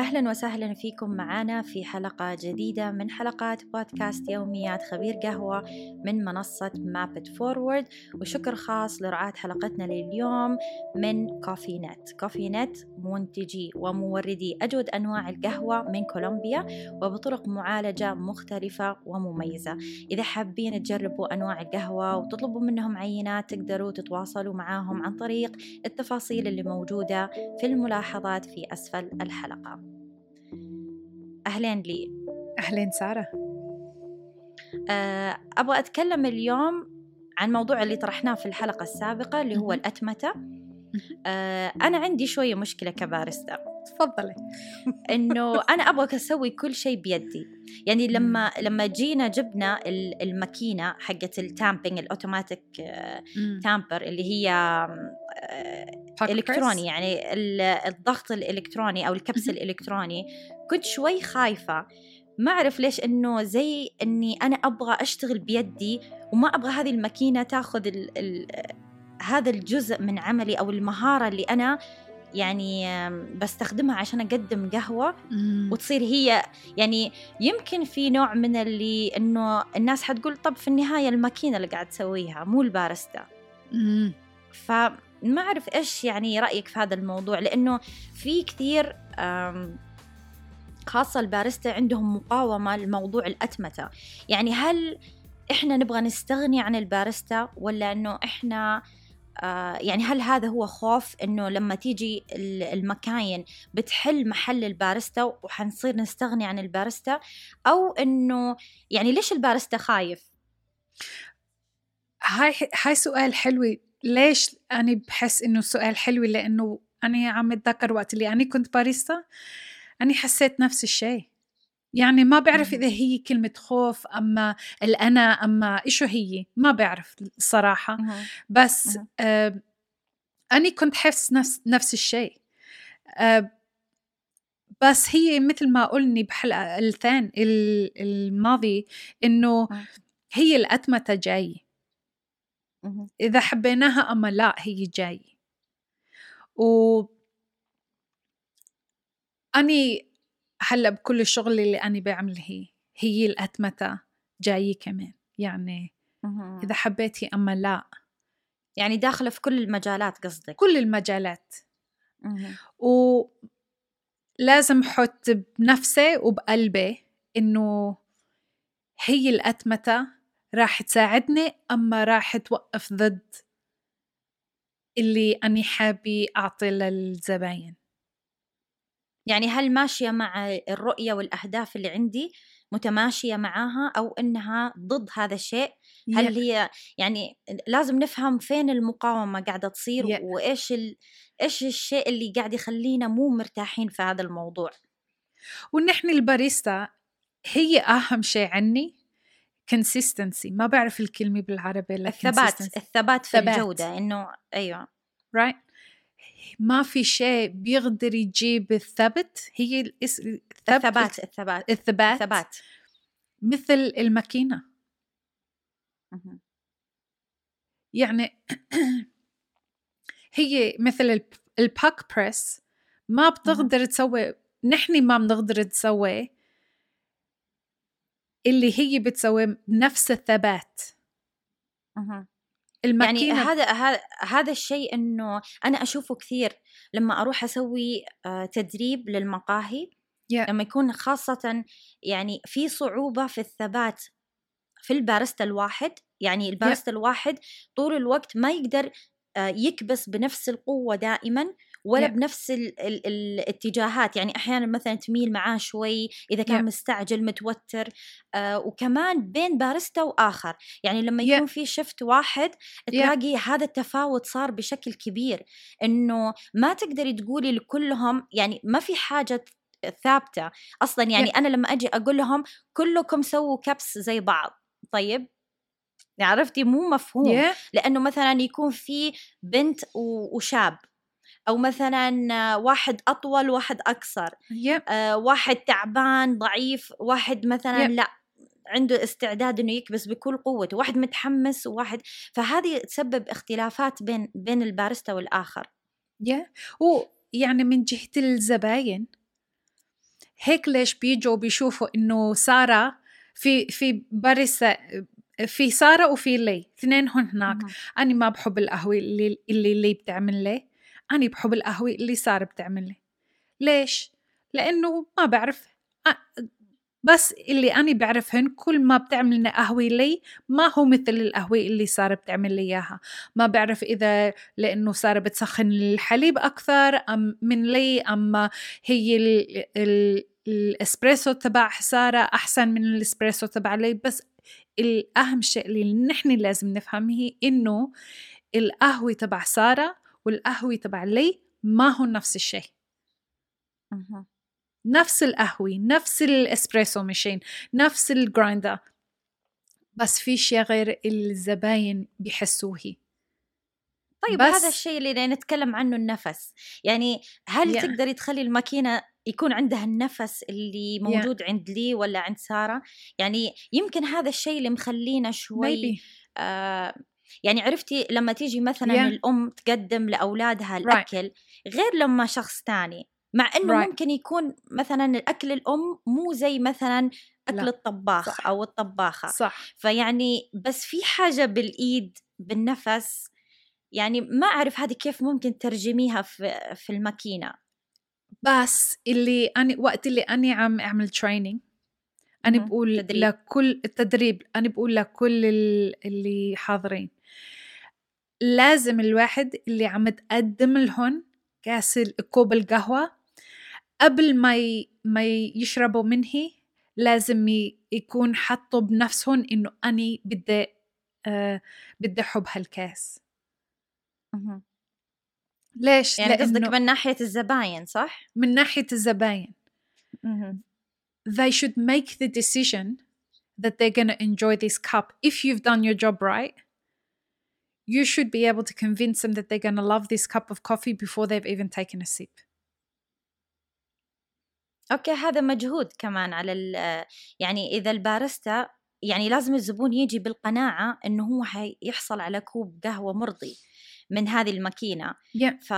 أهلا وسهلا فيكم معنا في حلقة جديدة من حلقات بودكاست يوميات خبير قهوة من منصة Map It Forward. وشكر خاص لرعاة حلقتنا لليوم من Coffee Net. Coffee Net منتجي وموردي. أجود أنواع القهوة من كولومبيا وبطرق معالجة مختلفة ومميزة. إذا حابين تجربوا أنواع القهوة وتطلبوا منهم عينات تقدروا تتواصلوا معاهم عن طريق التفاصيل اللي موجودة في الملاحظات في أسفل الحلقة. أهلين لي. أهلين سارة. أه أبغى أتكلم اليوم عن موضوع اللي طرحناه في الحلقة السابقة اللي هو الأتمتة. أه أنا عندي شوية مشكلة كبارستا تفضلي. إنه أنا أبغى أسوي كل شيء بيدي. يعني لما لما جينا جبنا الماكينة حقت ال tamping ال automatic تامبر اللي هي إلكتروني. يعني الضغط الإلكتروني أو الكبس الإلكتروني. كنت شوي خايفة. ما أعرف ليش إنه زي إني أنا أبغى أشتغل بيدي وما أبغى هذه الماكينة تاخذ ال ال هذا الجزء من عملي أو المهارة اللي أنا يعني بستخدمها عشان أقدم قهوة وتصير هي يعني يمكن في نوع من اللي إنه الناس حتقول طب في النهاية الماكينة اللي قاعد تسويها مو البارستا. فما أعرف إيش يعني رأيك في هذا الموضوع؟ لأنه في كثير خاصة البارستا عندهم مقاومة لموضوع الأتمتة. يعني هل إحنا نبغى نستغني عن البارستا ولا إنه إحنا آه يعني هل هذا هو خوف إنه لما تيجي المكاين بتحل محل البارستا وحنصير نستغني عن البارستا أو إنه يعني ليش البارستا خايف؟ هاي هاي سؤال حلو ليش أنا بحس إنه سؤال حلو لأنه أنا عم أتذكر وقت اللي أنا كنت باريستا أنا حسيت نفس الشيء يعني ما بعرف إذا هي كلمة خوف أما الأنا أما إيشو هي ما بعرف الصراحة بس آه أنا كنت حس نفس, نفس الشيء. آه بس هي مثل ما قلني بحلقة الثاني الماضي إنه هي الأتمتة جاي. إذا حبيناها أما لا هي جاي. و أني هلأ بكل الشغل اللي أنا بعمله هي هي الأتمتة جاية كمان. يعني إذا حبيتي أما لا. يعني داخلة في كل المجالات قصدك؟ كل المجالات. ولازم حط بنفسي وبقلبي إنه هي الأتمتة راح تساعدني أما راح توقف ضد اللي أني حابة أعطي للزباين. يعني هل ماشية مع الرؤية والأهداف اللي عندي متماشية معاها أو إنها ضد هذا الشيء هل yeah. هي يعني لازم نفهم فين المقاومة قاعدة تصير yeah. وإيش ال... إيش الشيء اللي قاعد يخلينا مو مرتاحين في هذا الموضوع ونحن الباريستا هي أهم شيء عني consistency ما بعرف الكلمة بالعربي الثبات الثبات في ثبات. الجودة إنه أيوة right ما في شيء بيقدر يجيب الثبت هي الثبات الثبات الثبات الثبات, الثبات. مثل الماكينة. يعني هي مثل الباك بريس ما بتقدر تسوي نحن ما بنقدر نسوي اللي هي بتسوي بنفس الثبات. الماكينة يعني هذا هذا الشيء إنه أنا أشوفه كثير لما أروح أسوي آه، تدريب للمقاهي yeah. لما يكون خاصة يعني في صعوبة في الثبات في البارستا الواحد يعني البارستا yeah. الواحد طول الوقت ما يقدر آه، يكبس بنفس القوة دائما ولا yeah. بنفس ال ال الاتجاهات يعني أحيانا مثلا تميل معاه شوي إذا كان yeah. مستعجل متوتر آه وكمان بين بارستا وآخر يعني لما يكون yeah. في شفت واحد تلاقي yeah. هذا التفاوت صار بشكل كبير إنه ما تقدري تقولي لكلهم يعني ما في حاجة ثابتة أصلا يعني yeah. أنا لما أجي أقول لهم كلكم سووا كبس زي بعض طيب عرفتي مو مفهوم yeah. لأنه مثلا يكون في بنت وشاب أو مثلا واحد أطول واحد أقصر yep. آه واحد تعبان ضعيف واحد مثلا yep. لا عنده استعداد إنه يكبس بكل قوته واحد متحمس وواحد فهذه تسبب اختلافات بين بين البارستا والآخر يا yeah. ويعني من جهة الزباين هيك ليش بيجوا بيشوفوا إنه سارة في في باريسا في سارة وفي لي اثنينهم هناك أنا ما بحب القهوة اللي اللي اللي بتعمل لي أنا بحب القهوة اللي سارة بتعمل لي. ليش؟ لأنه ما بعرف. بس اللي أنا بعرفهن كل ما بتعمل لنا قهوة لي ما هو مثل القهوة اللي سارة بتعمل لي إياها. ما بعرف إذا لأنه سارة بتسخن الحليب أكثر أم من لي أم هي ال ال الإسبريسو تبع سارة أحسن من الإسبريسو تبع لي. بس الأهم شيء اللي نحن لازم نفهمه إنه القهوة تبع سارة والقهوة تبع لي ما هو نفس الشيء. نفس القهوة نفس الإسبريسو machine نفس ال grinder. بس في شيء غير الزباين بيحسوه طيب بس هذا الشيء اللي نتكلم عنه النفس. يعني هل yeah. تقدري تخلي الماكينة يكون عندها النفس اللي موجود yeah. عند لي ولا عند سارة؟ يعني يمكن هذا الشيء اللي مخلينا شوي آه يعني عرفتي لما تيجي مثلا yeah. الأم تقدم لأولادها الأكل right. غير لما شخص تاني مع إنه right. ممكن يكون مثلا الأكل الأم مو زي مثلا أكل لا. الطباخ صح. أو الطباخة صح فيعني بس في حاجة بالإيد بالنفس يعني ما أعرف هذه كيف ممكن ترجميها في في الماكينة بس اللي أنا وقت اللي أنا عم أعمل تريننج أنا بقول تدريب. لكل التدريب أنا بقول لكل اللي حاضرين لازم الواحد اللي عم تقدم لهم كاس كوب القهوة. قبل ما ي... ما يشربوا منه لازم يكون حطوا بنفسهم إنه أني بدي آه بدي أحب هالكاس. ليش؟ يعني قصدك من ناحية الزباين صح؟ من ناحية الزباين. they should make the decision that they're gonna enjoy this cup if you've done your job right. You should be able to convince them that they're gonna love this cup of coffee before they've even taken a sip. Okay هذا مجهود كمان على يعني إذا البارستا يعني لازم الزبون يجي بالقناعة إنه هو حيحصل على كوب قهوة مرضي من هذه الماكينة. Yeah. ف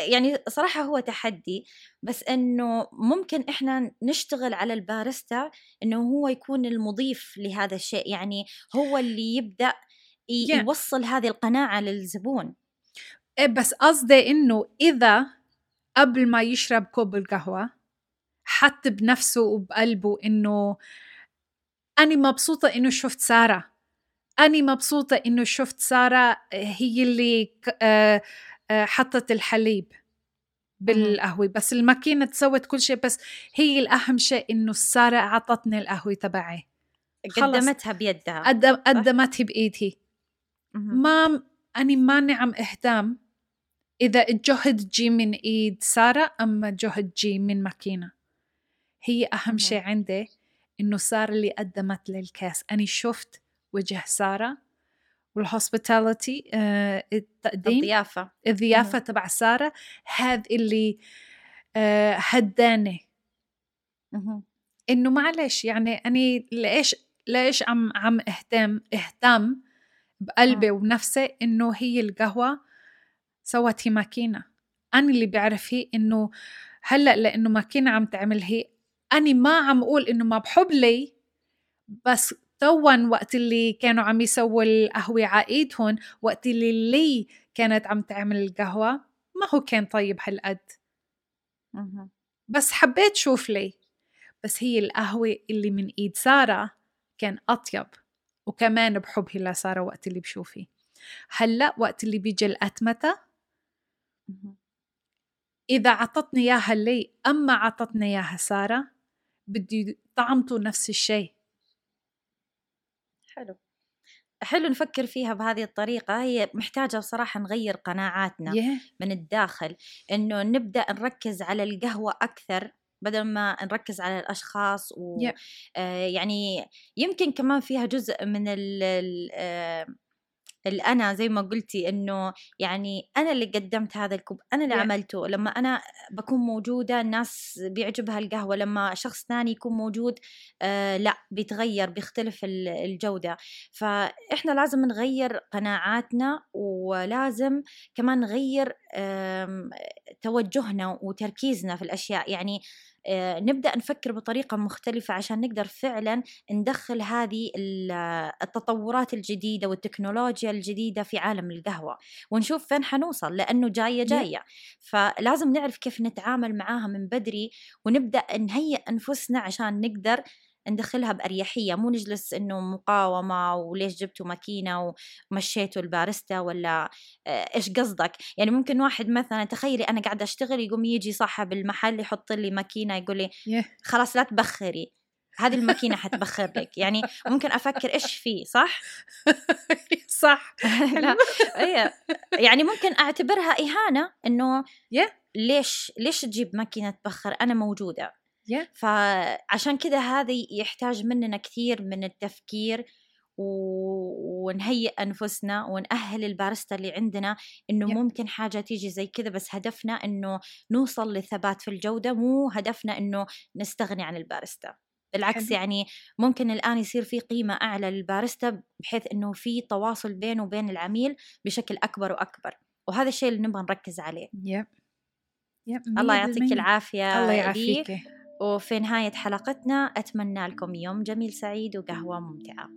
يعني صراحة هو تحدي بس إنه ممكن إحنا نشتغل على البارستا إنه هو يكون المضيف لهذا الشيء. يعني هو اللي يبدأ yeah. يوصل هذه القناعة للزبون. إيه بس قصدي إنه إذا قبل ما يشرب كوب القهوة حط بنفسه وبقلبه إنه أنا مبسوطة إنه شفت سارة. أنا مبسوطة إنه شفت سارة هي اللي آه، آه، حطت الحليب بالقهوة. بس الماكينة سوت كل شيء بس هي الأهم شيء إنه سارة أعطتني القهوة تبعي. قدمتها بيدها قدمتها بإيدي. ما أنا ماني مهتم إذا الجهد جي من إيد سارة أما الجهد جي من ماكينة. هي أهم شيء عندي إنه سارة اللي قدمت لي الكاس أنا شفت وجه سارة وال hospitality آه التقديم الضيافة. الضيافة تبع سارة. هذا اللي آه هداني. إنه معلش يعني أنا ليش ليش عم عم أهتم أهتم بقلبي ونفسي إنه هي القهوة سوت هي ماكينة. أنا اللي بعرف هي إنه هلأ لأنه ماكينة عم تعمل هي. أنا ما عم أقول إنه ما بحب لي بس تون وقت اللي كانوا عم يسووا القهوة عايدهم وقت اللي لي كانت عم تعمل القهوة ما هو كان طيب هالقد. بس حبيت شوف لي. بس هي القهوة اللي من إيد سارة كان أطيب. وكمان بحبي لسارة وقت اللي بشوفي هلأ وقت اللي بيجي الأتمتة إذا عطتني إياها لي أما عطتني إياها سارة بدي طعمته نفس الشيء حلو. حلو نفكر فيها بهذه الطريقة. هي محتاجة بصراحة نغير قناعاتنا yeah. من الداخل. إنه نبدأ نركز على القهوة أكثر بدل ما نركز على الأشخاص و yeah. آه يعني يمكن كمان فيها جزء من ال الأنا زي ما قلتي إنه يعني أنا اللي قدمت هذا الكوب أنا اللي yeah. عملته لما أنا بكون موجودة الناس بيعجبها القهوة لما شخص ثاني يكون موجود آه لا بيتغير بيختلف الجودة فإحنا لازم نغير قناعاتنا ولازم كمان نغير آه توجهنا وتركيزنا في الأشياء يعني آه، نبدأ نفكر بطريقة مختلفة عشان نقدر فعلا ندخل هذه التطورات الجديدة والتكنولوجيا الجديدة في عالم القهوة ونشوف فين حنوصل لأنه جاية جاية. فلازم نعرف كيف نتعامل معاها من بدري ونبدأ نهيئ أنفسنا عشان نقدر ندخلها بأريحية مو نجلس إنه مقاومة وليش جبتوا ماكينة ومشيتوا البارستا ولا آه، إيش قصدك؟ يعني ممكن واحد مثلا تخيلي أنا قاعدة أشتغل يقوم يجي صاحب المحل يحط لي ماكينة يقول لي خلاص لا تبخري هذه الماكينة حتبخر لك. يعني ممكن أفكر إيش فيه صح؟ صح. لا إيه. يعني ممكن أعتبرها إهانة إنه ليش ليش تجيب ماكينة تبخر؟ أنا موجودة. Yeah. فعشان كذا هذا يحتاج مننا كثير من التفكير ونهيئ أنفسنا ونأهل البارستا اللي عندنا إنه yeah. ممكن حاجة تيجي زي كذا بس هدفنا إنه نوصل للثبات في الجودة مو هدفنا إنه نستغني عن البارستا بالعكس حلو. يعني ممكن الآن يصير في قيمة أعلى للبارستا بحيث إنه في تواصل بينه وبين العميل بشكل أكبر وأكبر. وهذا الشيء اللي نبغى نركز عليه. يب يب الله يعطيك العافية الله يعافيك وفي نهاية حلقتنا أتمنى لكم يوم جميل سعيد وقهوة ممتعة.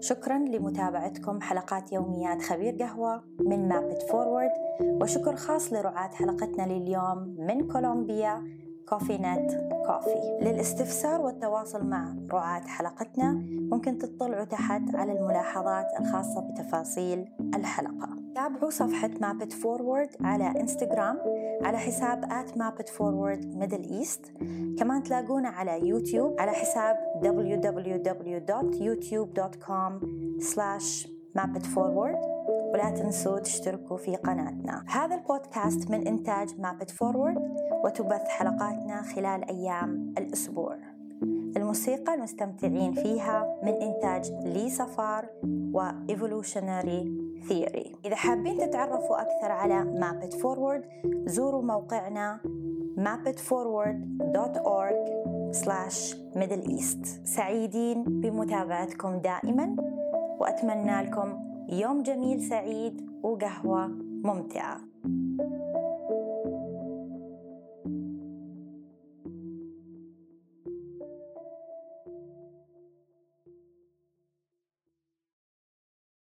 شكرا لمتابعتكم حلقات يوميات خبير قهوة من Map It Forward وشكر خاص لرعاة حلقتنا لليوم من كولومبيا Coffee Net Coffee للاستفسار والتواصل مع رعاة حلقتنا ممكن تطلعوا تحت على الملاحظات الخاصة بتفاصيل الحلقة. تابعوا صفحة Map It Forward على انستغرام على حساب at Map It Forward Middle East كمان تلاقونا على يوتيوب على حساب www.youtube.com slash mapitforward. ولا تنسوا تشتركوا في قناتنا. هذا البودكاست من إنتاج Map It Forward وتبث حلقاتنا خلال أيام الأسبوع. الموسيقى المستمعين فيها من إنتاج لي صفار و Evolutionary Theory. إذا حابين تتعرفوا أكثر على Map It Forward زوروا موقعنا mapitforward.org slash middle east. سعيدين بمتابعتكم دائما وأتمنى لكم يوم جميل سعيد وقهوة ممتعة.